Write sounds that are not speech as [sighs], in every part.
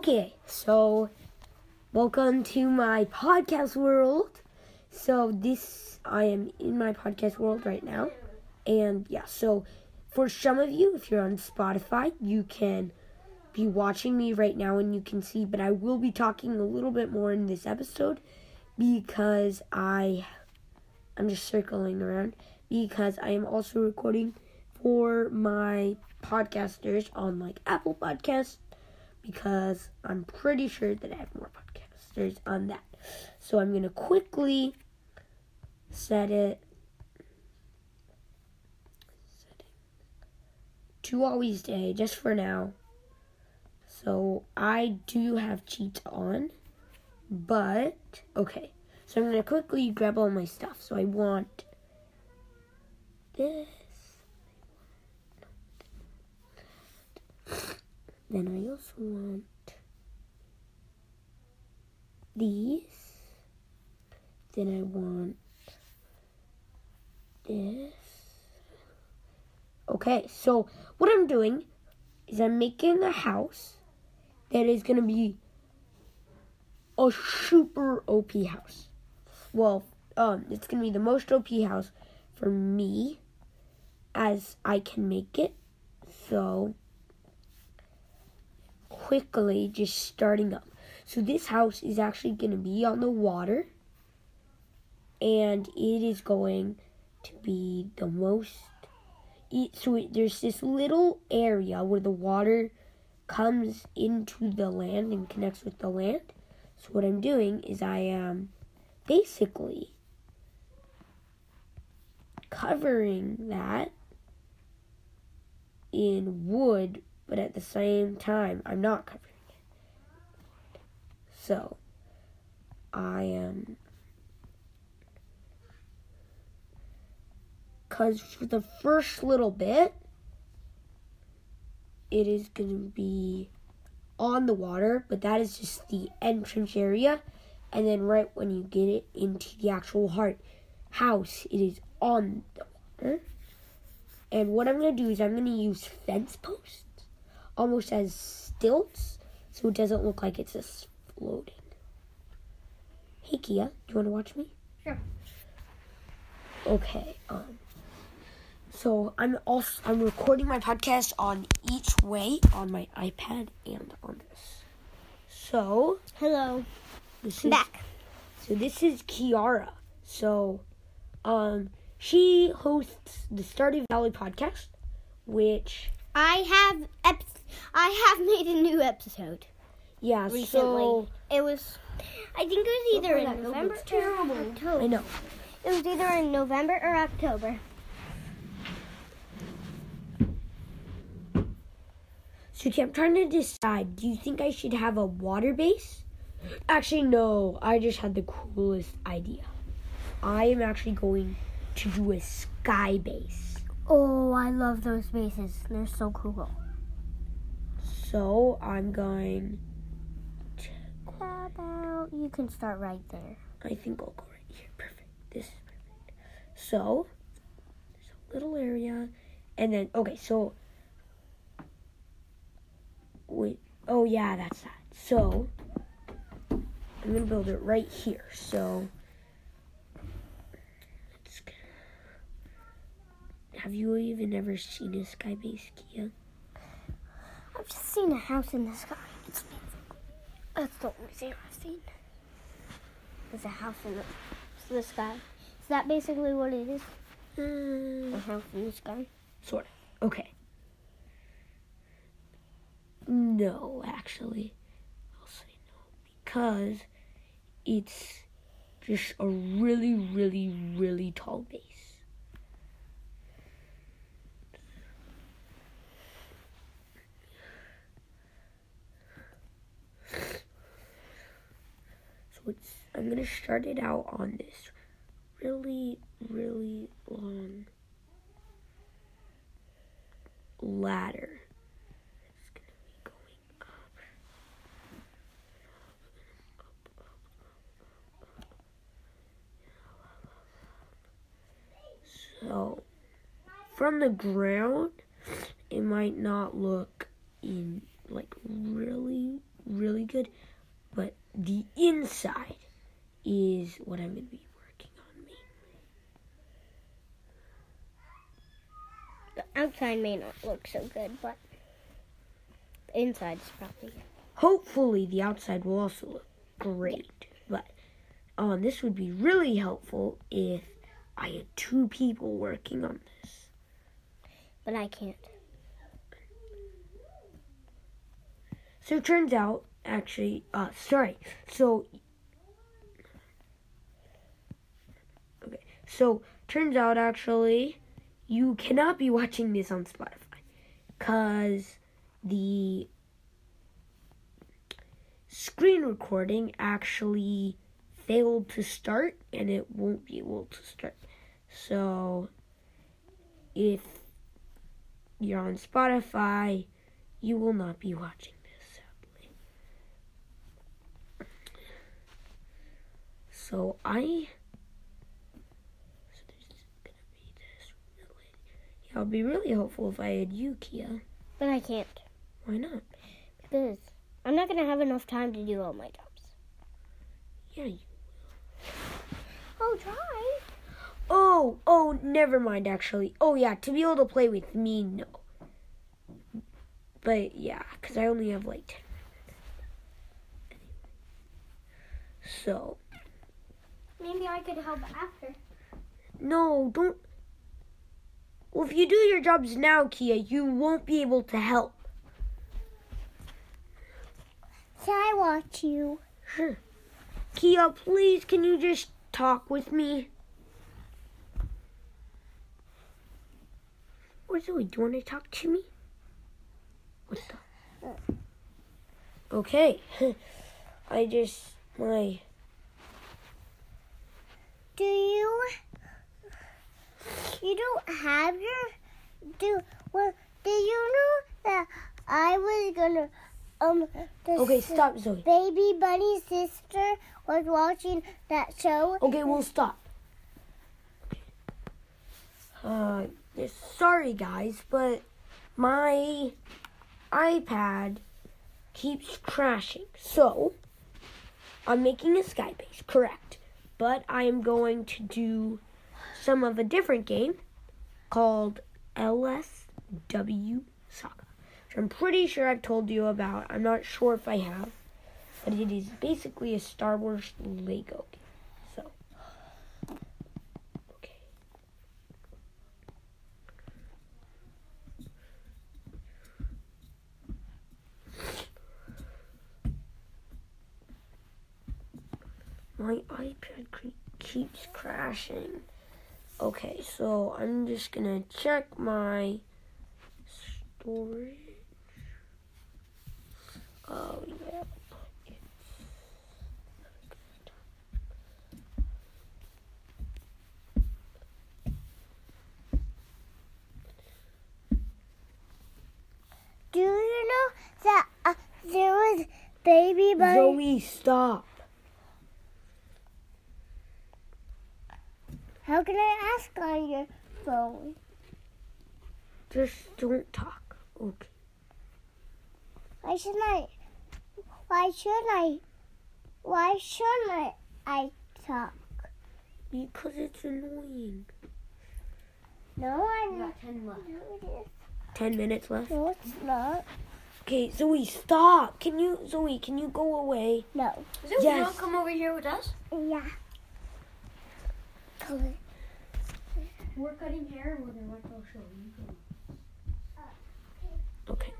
Okay, so welcome to my podcast world. So this I am in my podcast world right now. And yeah, so for some of you if you're on Spotify, you can be watching me right now and you can see, but I will be talking a little bit more in this episode because I I'm just circling around because I am also recording for my podcasters on like Apple Podcasts because I'm pretty sure that I have more podcasters on that. So I'm going to quickly set it to always day just for now. So I do have cheats on, but okay. So I'm going to quickly grab all my stuff. So I want this. Then I also want these. Then I want this. Okay, so what I'm doing is I'm making a house that is going to be a super OP house. Well, um, it's going to be the most OP house for me as I can make it. So, quickly just starting up. So this house is actually going to be on the water and it is going to be the most so it, there's this little area where the water comes into the land and connects with the land. So what I'm doing is I am basically covering that in wood but at the same time, I'm not covering it. So, I am. Because for the first little bit, it is going to be on the water, but that is just the entrance area. And then right when you get it into the actual heart house, it is on the water. And what I'm going to do is I'm going to use fence posts almost as stilts, so it doesn't look like it's just floating. Hey Kia, do you want to watch me? Sure. Okay. Um. So I'm also I'm recording my podcast on each way on my iPad and on this. So hello, this is, back. So this is Kiara. So, um, she hosts the Stardew Valley podcast, which I have ep- I have [laughs] made a new episode. Yeah, recently. So it was. I think it was either in November or October. I know. It was either in November or October. So I'm trying to decide. Do you think I should have a water base? Actually, no. I just had the coolest idea. I am actually going to do a sky base. Oh, I love those bases. They're so cool. So I'm going to. How about you can start right there? I think I'll go right here. Perfect. This is perfect. So there's a little area, and then okay. So wait. Oh yeah, that's that. So I'm gonna build it right here. So. Have you even ever seen a sky base, Kia? I've just seen a house in the sky. It's That's the only thing I've seen. There's a house in the, the sky. Is that basically what it is? Mm. A house in the sky? Sort of. Okay. No, actually. I'll say no. Because it's just a really, really, really tall base. I'm gonna start it out on this really, really long ladder. It's gonna be going up. So, from the ground, it might not look in like really, really good, the inside is what I'm going to be working on mainly. The outside may not look so good, but the inside is probably. Hopefully, the outside will also look great, but um, this would be really helpful if I had two people working on this. But I can't. So it turns out, actually, uh, sorry. So, okay. So turns out, actually, you cannot be watching this on Spotify, cause the screen recording actually failed to start, and it won't be able to start. So, if you're on Spotify, you will not be watching this, sadly. So I. So this is gonna be this really. Yeah, would be really helpful if I had you, Kia. But I can't. Why not? Because I'm not to have enough time to do all my jobs. Yeah. You... Will. Oh, try. Oh, oh, never mind. Actually, oh yeah, to be able to play with me, no. But yeah, because I only have like ten minutes. Anyway. So Maybe I could help after. no, don't. Well, if you do your jobs now, Kia, you won't be able to help. Can I watch you? Sure. Kia, please, can you just talk with me? Or Zoe, do you want to talk to me? What the? Uh. Okay. [laughs] I just, my, Do you? You don't have your. Do well? Do you know that I was gonna um. Okay, stop, Zoe. Baby Bunny's sister was watching that show. Okay, we'll stop. Uh, sorry guys, but my iPad keeps crashing. So, I'm making a sky base, correct. But I am going to do some of a different game called LSW Saga. Which I'm pretty sure I've told you about. I'm not sure if I have. But it is basically a Star Wars Lego game. So, okay. My iPad cre- keeps crashing. Okay, so I'm just gonna check my storage. Oh, yeah. Do you know that uh, there was Baby Bunny? Zoe, stop. How can I ask on your phone? Just don't talk. Okay. Why should I? Why should I? Why should I? I talk. Because it's annoying. No, I'm not. ten left. Ten minutes left. No, it's not. Okay, Zoe, stop. Can you, Zoe, can you go away? No. Zoe, you Yes. want to come over here with us? Yeah. Color. We're cutting hair. And we're gonna watch our show. You. Okay.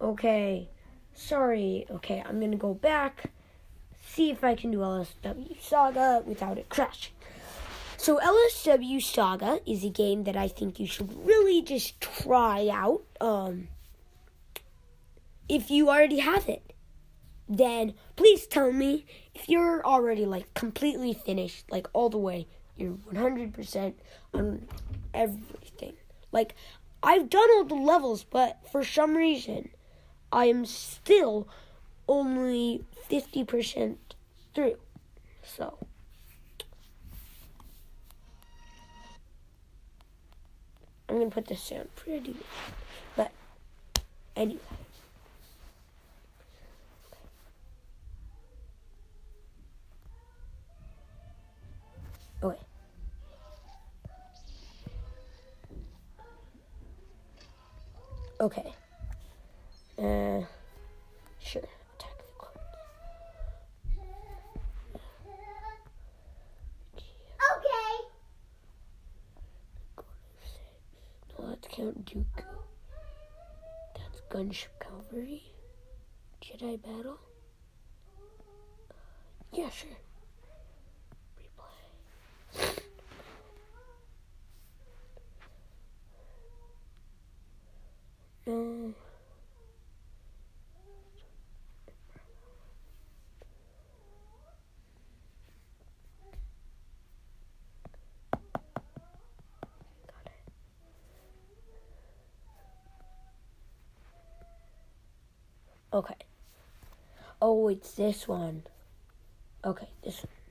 Okay. Sorry. Okay, I'm gonna go back. See if I can do LSW Saga without it crashing. So LSW Saga is a game that I think you should really just try out. Um, if you already have it, then please tell me if you're already like completely finished, like all the way. You're 100% on everything. Like I've done all the levels, but for some reason, I am still only 50% through. So. I'm gonna put this sound pretty, but Anyway. Okay. Uh, sure. Attack the cards. Okay. No, that's Count Dooku. That's Gunship Cavalry. Jedi Battle. Yeah, sure. No. Okay. Oh, it's this one. Okay, this one.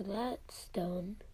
Okay, so that's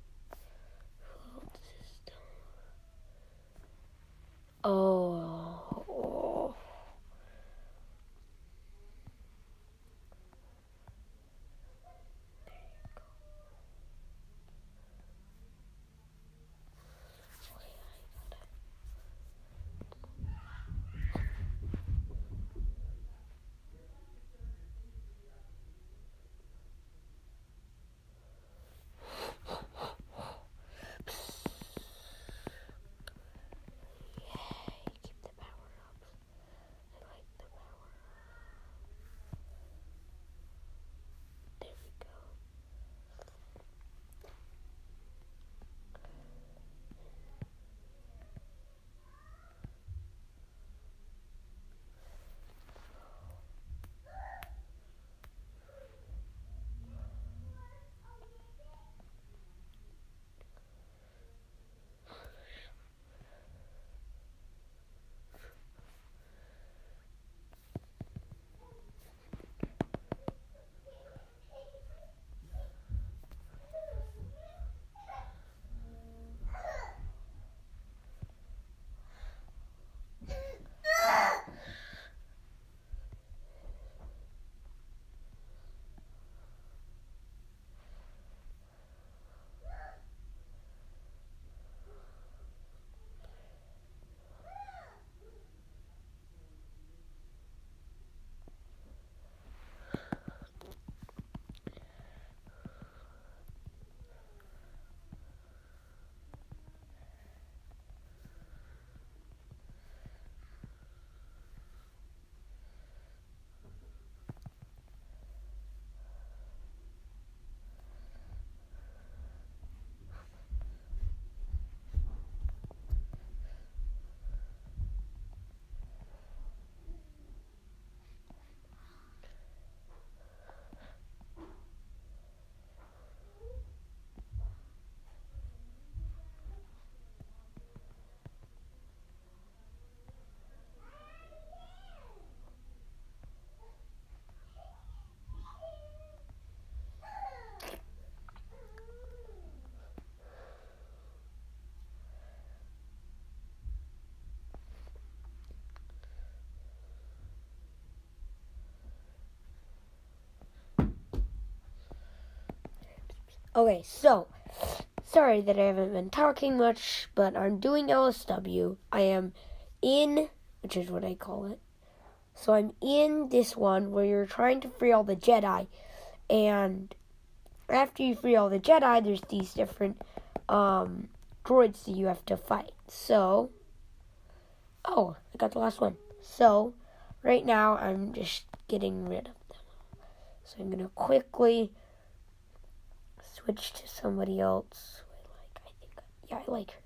Okay, so sorry that I haven't been talking much, but I'm doing LSW. I am in, which is what I call it. So I'm in this one where you're trying to free all the Jedi, and after you free all the Jedi, there's these different um, droids that you have to fight. So, oh, I got the last one. So, right now I'm just getting rid of them. So I'm gonna quickly switch to somebody else. I like. I think. Yeah, I like her.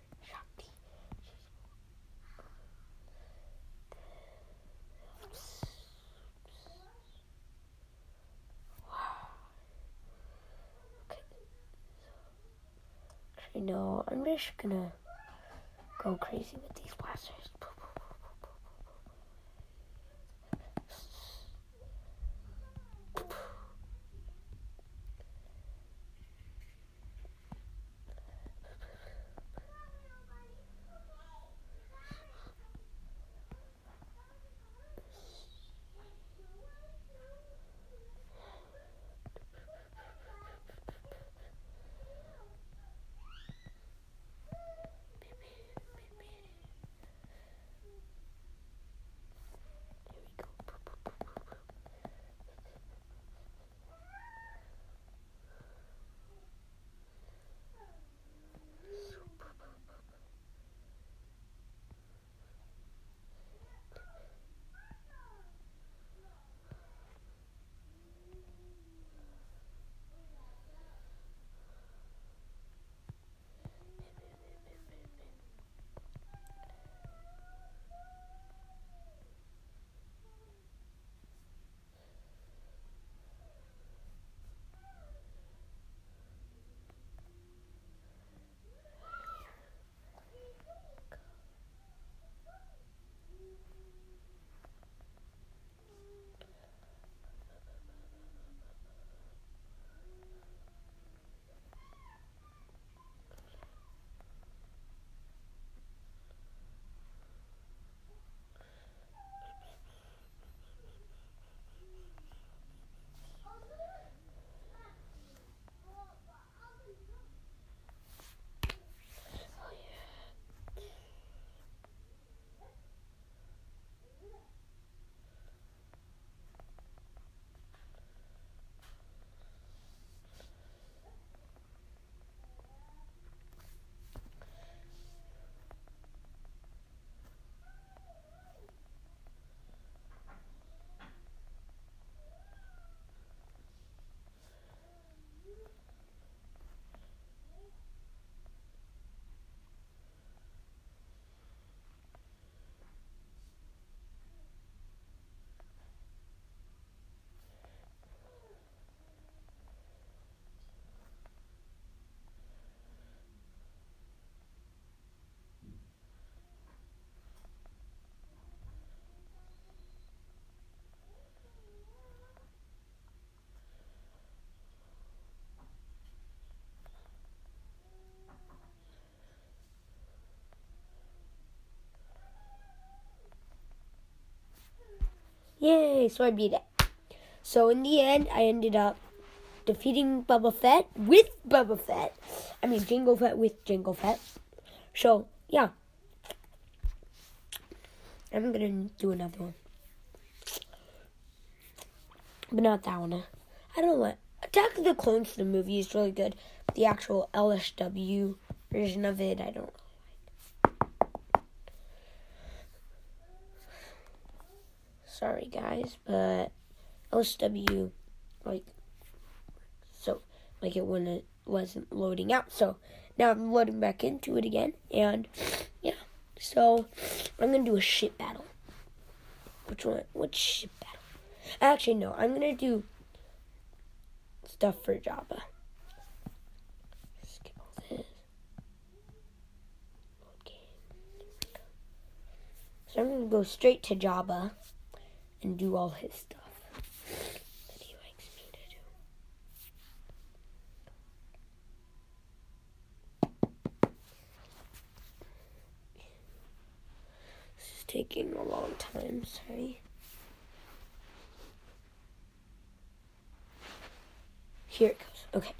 [sighs] Actually, no. I'm just gonna go crazy with these blasters. Yay! So I beat it. So in the end, I ended up defeating Boba Fett with Boba Fett. I mean, Jango Fett with Jango Fett. So yeah, I'm gonna do another one, but not that one. I don't know what Attack of the Clones. The movie is really good. The actual LSW version of it, I don't. Sorry guys, but LSW like so like it when it wasn't loading out. So now I'm loading back into it again and yeah. So I'm gonna do a ship battle. Which one? Which ship battle? Actually no, I'm gonna do stuff for Jabba. Skip all this. So I'm gonna go straight to Jabba and do all his stuff that he likes me to do. This is taking a long time, sorry. Here it goes. Okay.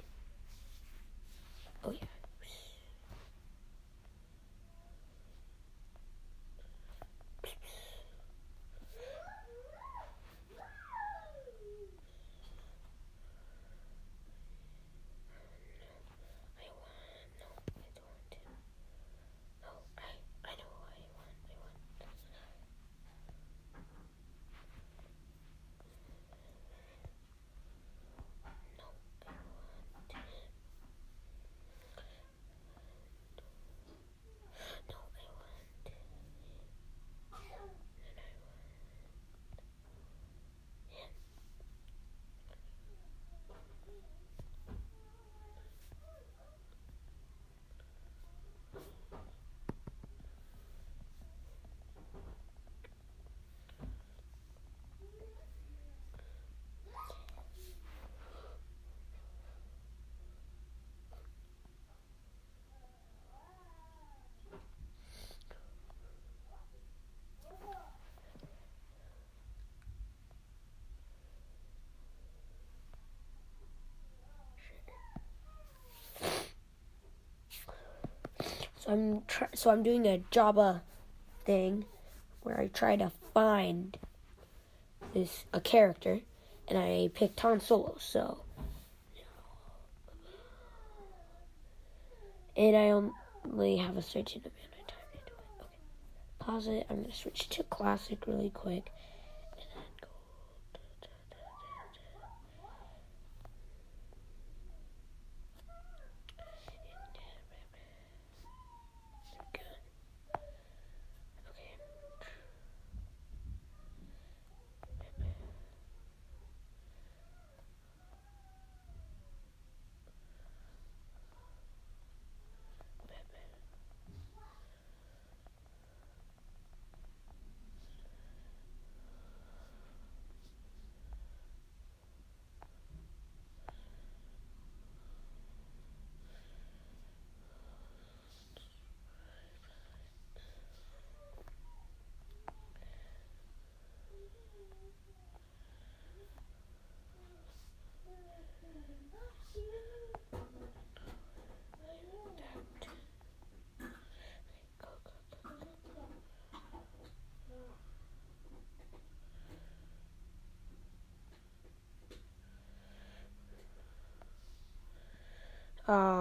So I'm so I'm doing a Jabba thing where I try to find this a character, and I picked Han Solo. So, and I only have a certain amount of time to do it. Okay, pause it. I'm gonna switch to classic really quick.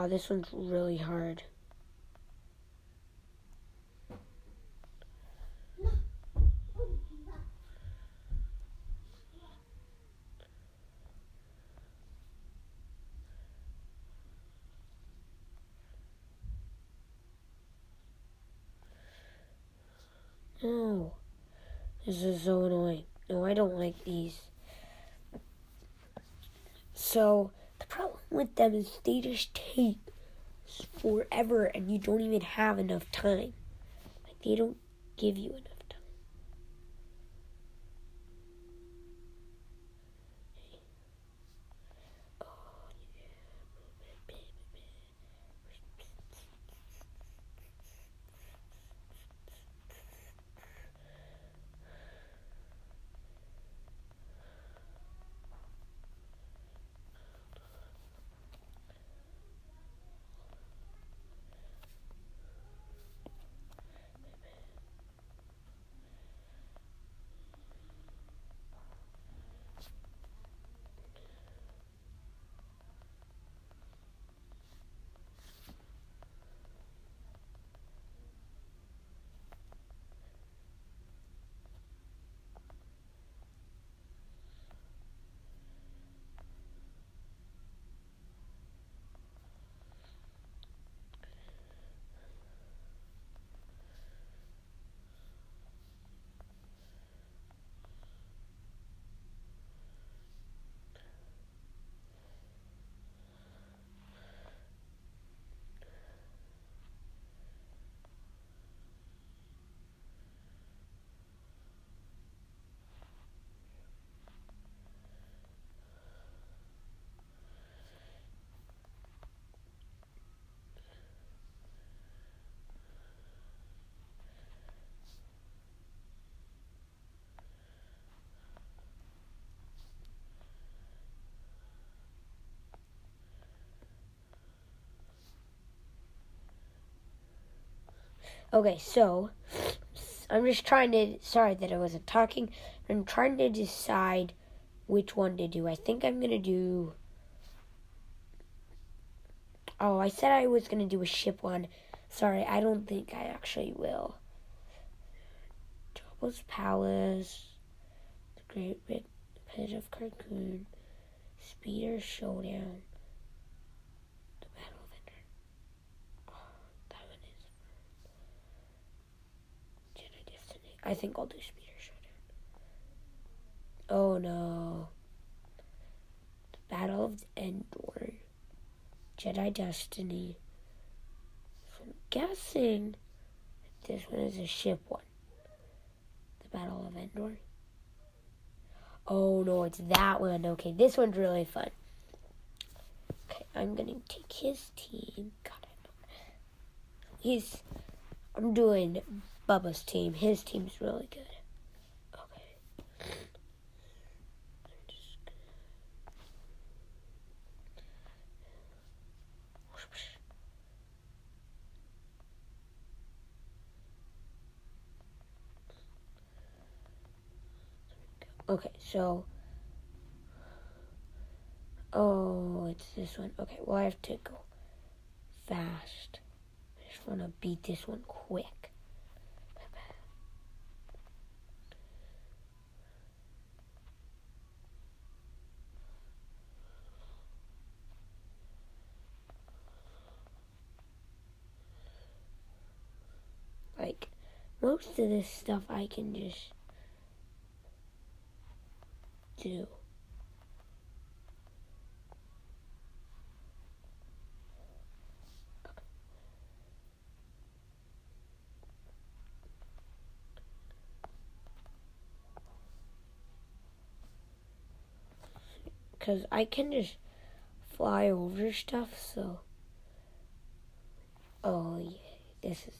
Ah, this one's really hard. No. This is so annoying. No, I don't like these. So, with them is they just take forever and you don't even have enough time. Like, they don't give you enough time. Okay, so [sniffs] I'm just trying to. Sorry that I wasn't talking. I'm trying to decide which one to do. I think I'm gonna do. Oh, I said I was gonna do a ship one. Sorry, I don't think I actually will. Jabba's Palace, the Great Pit of Carkoon, Speeder Showdown, the Battle of Endor. Oh, that one is. Jedi Destiny. I think I'll do Speeder Showdown. Oh no. The Battle of Endor. Jedi Destiny. I'm guessing this one is a ship one. The Battle of Endor. Oh no, it's that one. Okay, this one's really fun. Okay, I'm gonna take his team. God, I know. He's. I'm doing Bubba's team. His team's really good. Okay. Okay, so. Oh, it's this one. Okay, well, I have to go fast. I just want to beat this one quick. Most of this stuff I can just do. Because I can just fly over stuff, so. Oh, yeah, this is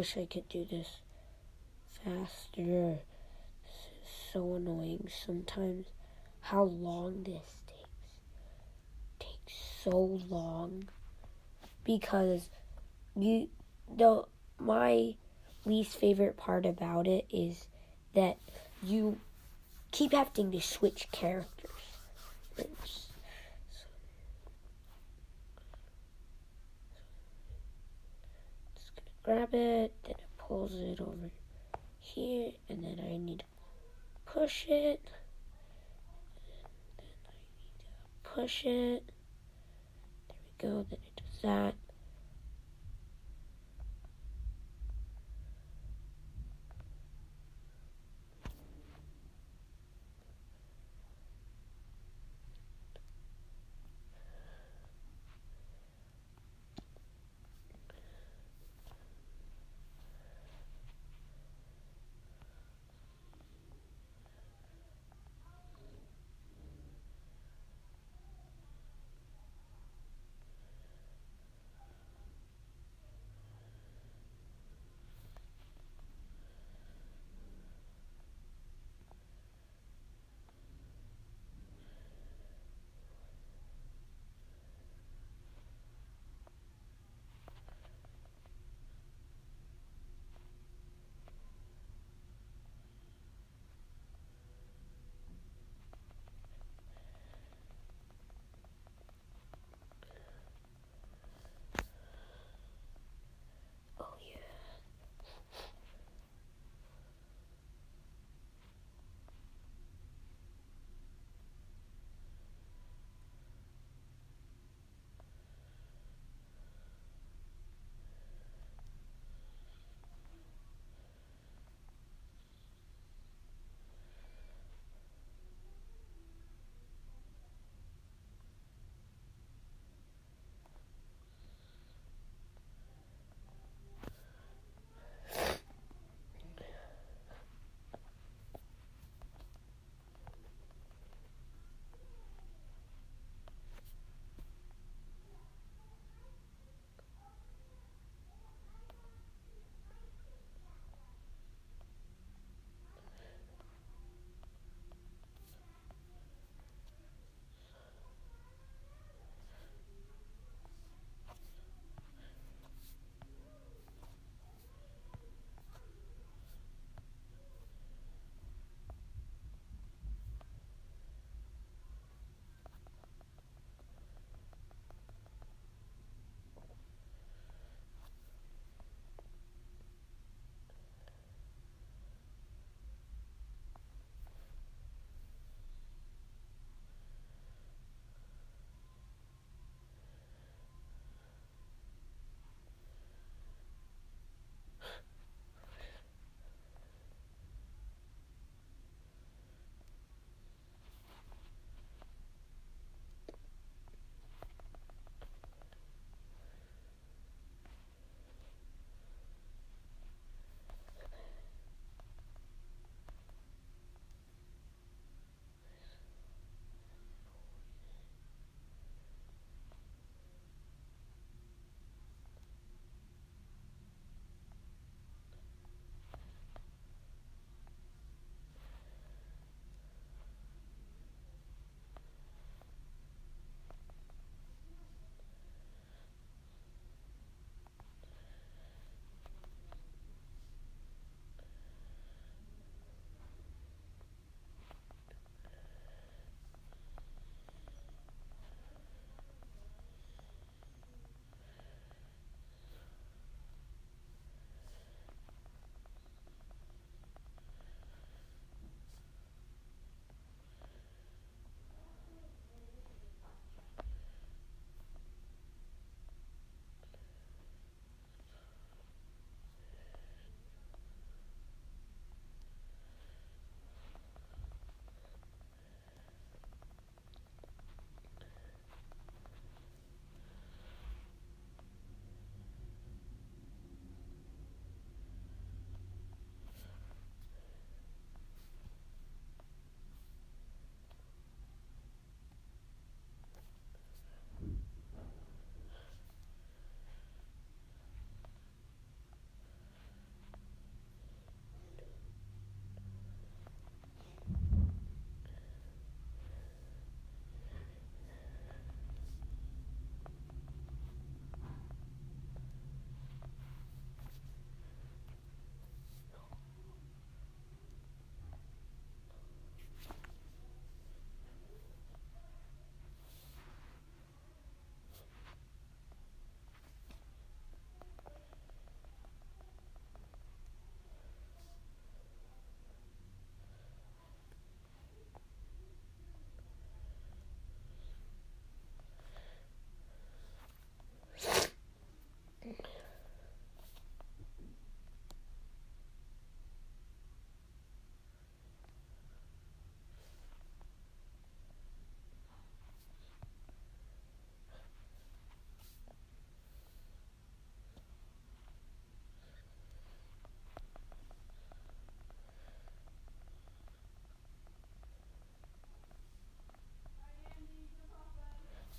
wish I could do this faster. This is so annoying sometimes. How long this takes. Takes so long. Because you the my least favorite part about it is that you keep having to switch characters. It's- Just gonna grab it, then it pulls it over here, and then I need to push it. Push it. There we go, then it does that.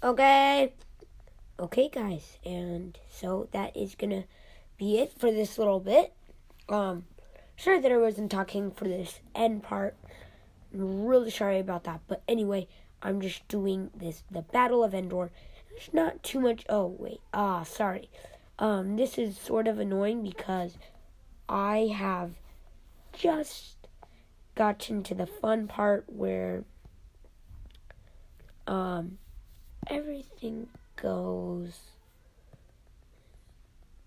Okay. Okay, guys. And so that is going to be it for this little bit. Um, sorry that I wasn't talking for this end part. I'm really sorry about that. But anyway, I'm just doing this, the Battle of Endor. There's not too much. Oh, wait. Ah, sorry. Um, this is sort of annoying because I have just gotten to the fun part where um everything goes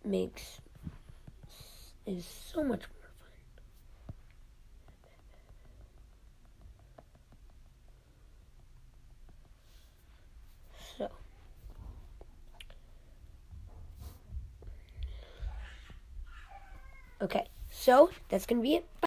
makes is so much more fun. So Okay, so that's gonna be it. Bye.